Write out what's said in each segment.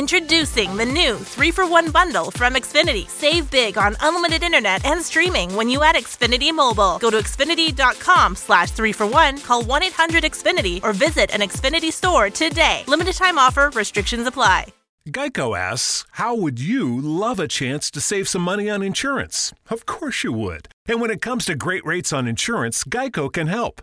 Introducing the new 3 for 1 bundle from Xfinity. Save big on unlimited internet and streaming when you add Xfinity Mobile. Go to Xfinity.com slash 3 for 1, call 1 800 Xfinity, or visit an Xfinity store today. Limited time offer, restrictions apply. Geico asks, How would you love a chance to save some money on insurance? Of course you would. And when it comes to great rates on insurance, Geico can help.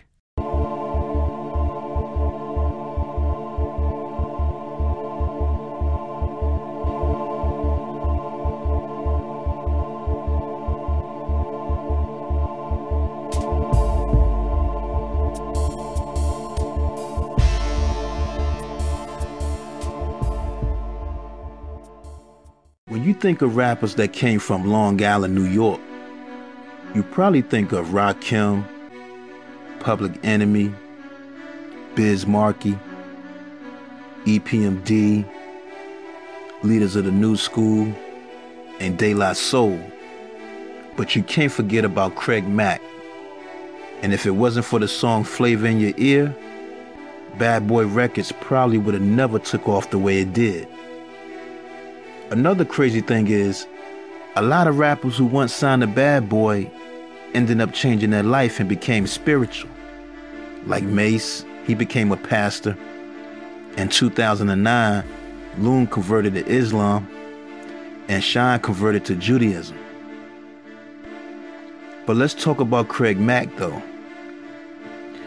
Think of rappers that came from Long Island, New York, you probably think of Rakim, Public Enemy, Biz Markie, EPMD, Leaders of the New School, and De La Soul. But you can't forget about Craig Mack. And if it wasn't for the song Flavor in Your Ear, Bad Boy Records probably would have never took off the way it did. Another crazy thing is, a lot of rappers who once signed a bad boy ended up changing their life and became spiritual. Like Mase, he became a pastor. In 2009, Loon converted to Islam, and Shyne converted to Judaism. But let's talk about Craig Mack though.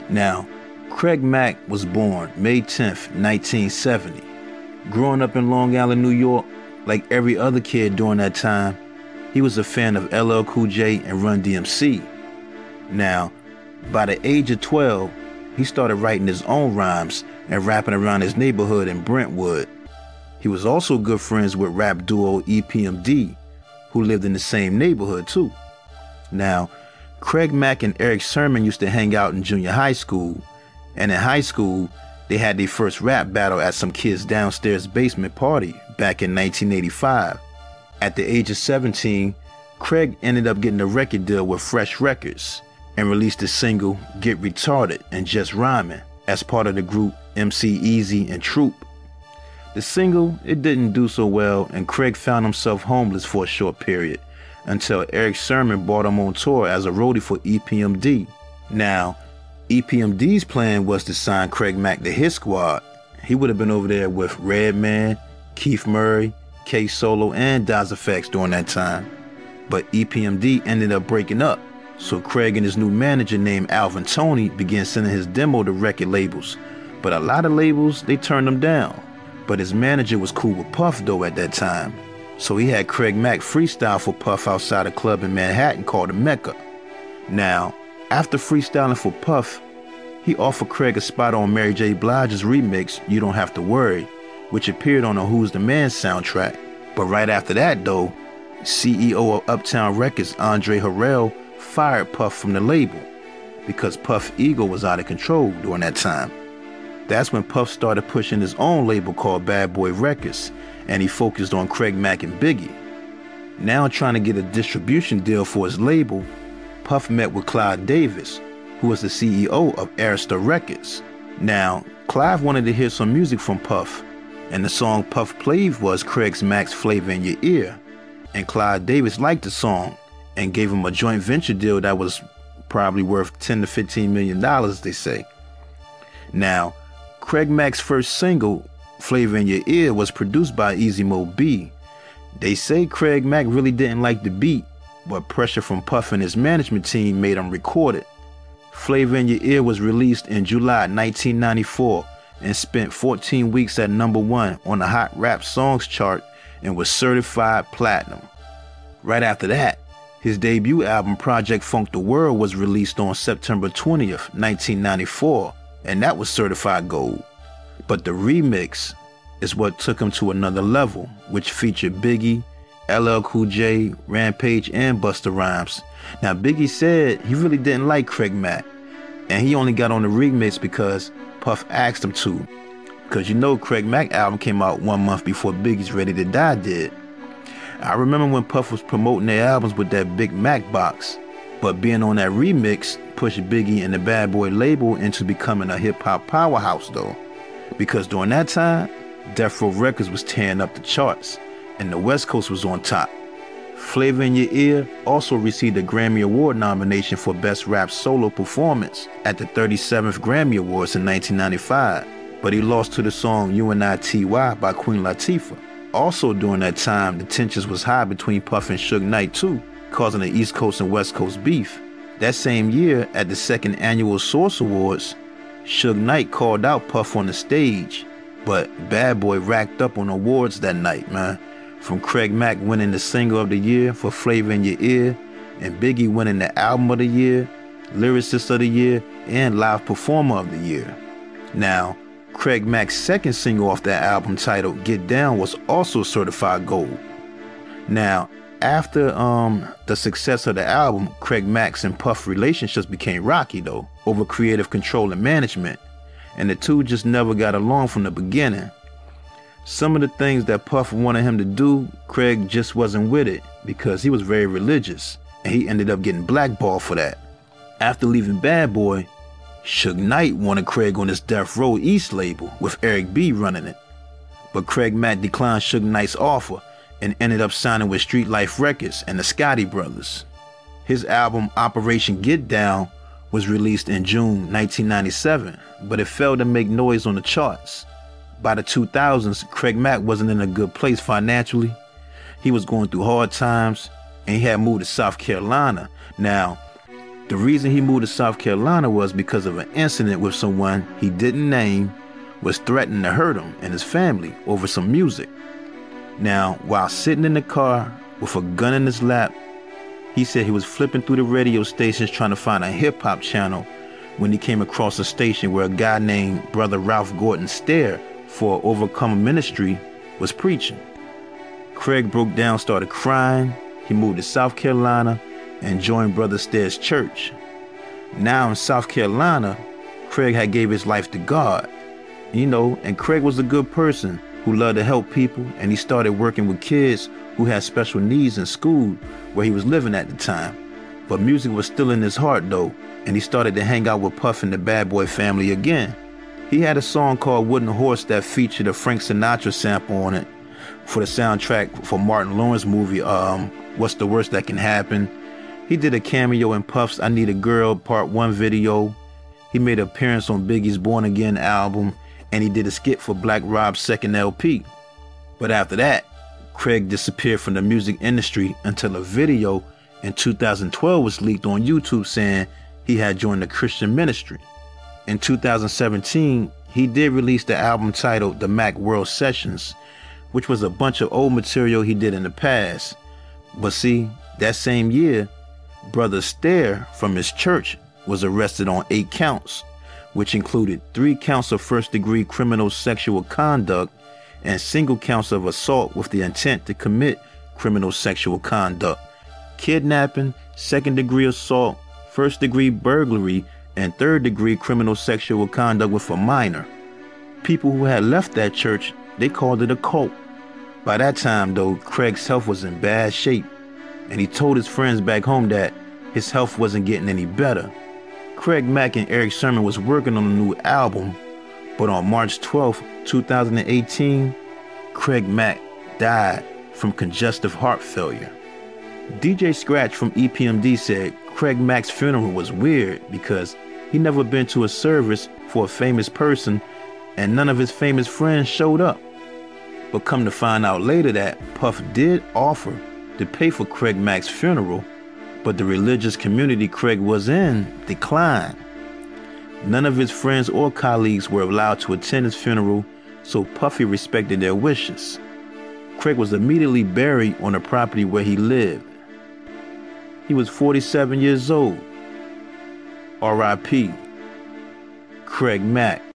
Now, Craig Mack was born May 10th, 1970. Growing up in Long Island, New York, like every other kid during that time, he was a fan of LL Cool J and Run DMC. Now, by the age of 12, he started writing his own rhymes and rapping around his neighborhood in Brentwood. He was also good friends with rap duo EPMD, who lived in the same neighborhood too. Now, Craig Mack and Erick Sermon used to hang out in junior high school, and in high school, they had their first rap battle at some kid's downstairs basement party back in 1985. At the age of 17, Craig ended up getting a record deal with Fresh Records and released the single Get Retarded and Just Rhyming as part of the group MC Easy and Troop. The single, it didn't do so well and Craig found himself homeless for a short period until Erick Sermon brought him on tour as a roadie for EPMD. Now, EPMD's plan was to sign Craig Mack to his squad. He would have been over there with Redman, Keith Murray, K Solo, and Das EFX during that time. But EPMD ended up breaking up, so Craig and his new manager named Alvin Toney began sending his demo to record labels. But a lot of labels, they turned him down. But his manager was cool with Puff though at that time. So he had Craig Mack freestyle for Puff outside a club in Manhattan called the Mecca. Now, after freestyling for Puff, he offered Craig a spot on Mary J. Blige's remix, You Don't Have to Worry, which appeared on the Who's the Man soundtrack. But right after that, though, CEO of Uptown Records, Andre Harrell, fired Puff from the label because Puff ego was out of control during that time. That's when Puff started pushing his own label called Bad Boy Records, and he focused on Craig Mack and Biggie. Now trying to get a distribution deal for his label, Puff met with Clive Davis, who was the CEO of Arista Records. Now, Clive wanted to hear some music from Puff, and the song Puff played was Craig Mack's Flavor in Your Ear. And Clive Davis liked the song and gave him a joint venture deal that was probably worth 10 to 15 million dollars, they say. Now, Craig Mack's first single, Flavor in Your Ear, was produced by Easy Mo Bee. They say Craig Mack really didn't like the beat, but pressure from Puff and his management team made him record it. Flavor in Your Ear was released in July 1994 and spent 14 weeks at number one on the Hot Rap Songs chart and was certified platinum. Right after that, his debut album Project Funk the World was released on September 20th, 1994, and that was certified gold. But the remix is what took him to another level, which featured Biggie, LL Cool J, Rampage, and Busta Rhymes. Now, Biggie said he really didn't like Craig Mack, And he only got on the remix because Puff asked him to. Because you know Craig Mack album came out one month before Biggie's Ready to Die did. I remember when Puff was promoting their albums with that Big Mac box. But being on that remix pushed Biggie and the Bad Boy label into becoming a hip hop powerhouse though. Because during that time, Death Row Records was tearing up the charts, and the West Coast was on top. Flavor in Your Ear also received a Grammy Award nomination for Best Rap Solo Performance at the 37th Grammy Awards in 1995, but he lost to the song UNITY by Queen Latifah. Also during that time, the tensions was high between Puff and Suge Knight too, causing the East Coast and West Coast beef. That same year, at the second annual Source Awards, Suge Knight called out Puff on the stage, but Bad Boy racked up on awards that night, man. From Craig Mack winning the Single of the Year for Flavor in Your Ear, and Biggie winning the Album of the Year, Lyricist of the Year, and Live Performer of the Year. Now, Craig Mack's second single off that album titled Get Down was also certified gold. Now, after um, the success of the album, Craig Mack's and Puff relationships became rocky though, over creative control and management, and the two just never got along from the beginning. Some of the things that Puff wanted him to do, Craig just wasn't with it because he was very religious, and he ended up getting blackballed for that. After leaving Bad Boy, Suge Knight wanted Craig on his Death Row East label with Eric B running it. But Craig Mack declined Suge Knight's offer and ended up signing with Street Life Records and the Scotti Brothers. His album Operation Get Down was released in June 1997, but it failed to make noise on the charts. By the 2000s, Craig Mack wasn't in a good place financially. He was going through hard times and he had moved to South Carolina. Now, the reason he moved to South Carolina was because of an incident with someone he didn't name was threatening to hurt him and his family over some music. Now, while sitting in the car with a gun in his lap, he said he was flipping through the radio stations trying to find a hip hop channel when he came across a station where a guy named Brother Ralph Gordon Stair for Overcomer Ministry was preaching. Craig broke down, started crying. He moved to South Carolina and joined Brother Stair's church. Now in South Carolina, Craig had gave his life to God. You know, and Craig was a good person who loved to help people, and he started working with kids who had special needs in school where he was living at the time. But music was still in his heart though, and he started to hang out with Puff and the Bad Boy family again. He had a song called Wooden Horse that featured a Frank Sinatra sample on it for the soundtrack for Martin Lawrence movie, um, What's the Worst That Can Happen. He did a cameo in Puff's I Need a Girl Part 1 video. He made an appearance on Biggie's Born Again album, and he did a skit for Black Rob's second LP. But after that, Craig disappeared from the music industry until a video in 2012 was leaked on YouTube saying he had joined the Christian ministry. In 2017, he did release the album titled The Mac World Sessions, which was a bunch of old material he did in the past. But see, that same year, Brother Stair from his church was arrested on eight counts, which included three counts of first degree criminal sexual conduct and single counts of assault with the intent to commit criminal sexual conduct, kidnapping, second degree assault, first degree burglary, and third degree criminal sexual conduct with a minor. People who had left that church, they called it a cult. By that time, though, Craig's health was in bad shape, and he told his friends back home that his health wasn't getting any better. Craig Mack and Erick Sermon was working on a new album, but on March 12, 2018, Craig Mack died from congestive heart failure. DJ Scratch from EPMD said Craig Mack's funeral was weird because he never been to a service for a famous person and none of his famous friends showed up. But come to find out later that Puff did offer to pay for Craig Mack's funeral, but the religious community Craig was in declined. None of his friends or colleagues were allowed to attend his funeral, so Puffy respected their wishes. Craig was immediately buried on the property where he lived. He was 47 years old. R.I.P. Craig Mack.